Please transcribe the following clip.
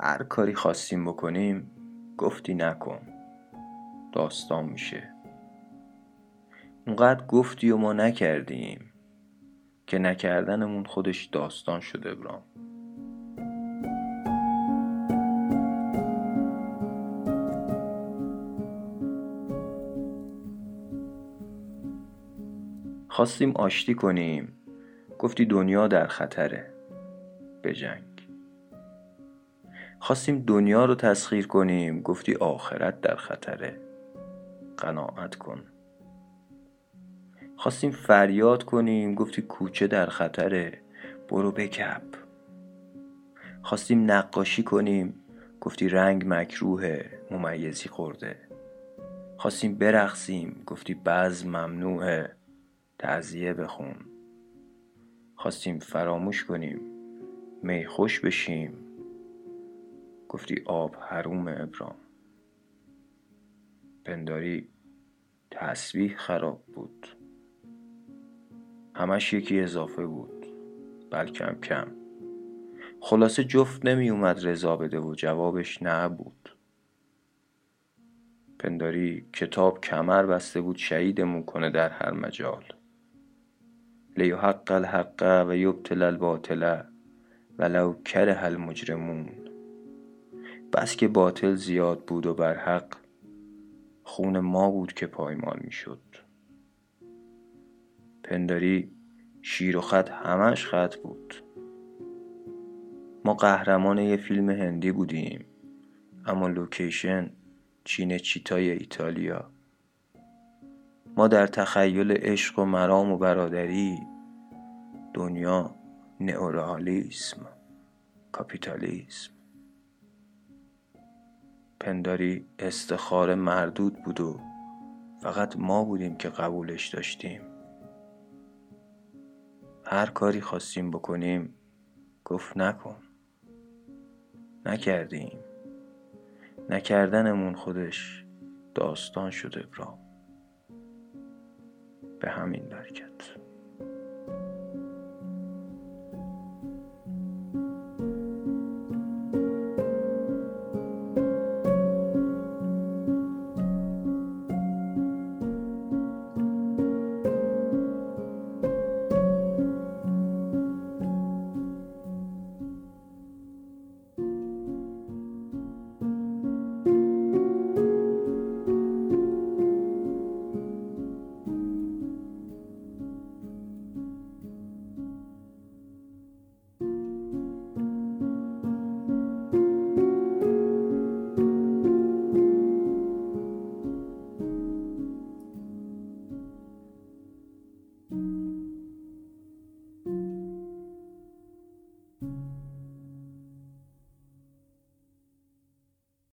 هر کاری خواستیم بکنیم گفتی نکن. داستان میشه. اونقدر گفتی و ما نکردیم که نکردنمون خودش داستان شده برام. خواستیم آشتی کنیم. گفتی دنیا در خطره. بجنگ. خواستیم دنیا رو تسخیر کنیم. گفتی آخرت در خطره. قناعت کن. خواستیم فریاد کنیم. گفتی کوچه در خطره. برو بکپ خواستیم نقاشی کنیم. گفتی رنگ مکروه ممیزی خورده. خواستیم برقصیم. گفتی بعض ممنوعه. تعذیه بخون. خواستیم فراموش کنیم. می خوش بشیم. گفتی آب حروم ابرام. پنداری تسبیح خراب بود. همش یکی اضافه بود بلکم کم. خلاصه جفت نمی اومد رضا بده و جوابش نه بود پنداری کتاب کمر بسته بود شهیدمون کنه در هر مجال. لیحق الحق و یبطل الباطل ولو کره المجرمون. بس که باطل زیاد بود و بر حق خون ما بود که پایمال می‌شد. پنداری شیر و خط همش خط بود. ما قهرمان یه فیلم هندی بودیم اما لوکیشن چین چیتای ایتالیا. ما در تخیل عشق و مرام و برادری دنیا نئورئالیسم کاپیتالیسم. پنداری استخاره مردود بود و فقط ما بودیم که قبولش داشتیم. هر کاری خواستیم بکنیم گفت نکن. نکردیم. نکردنمون خودش داستان شده برام به همین برکت.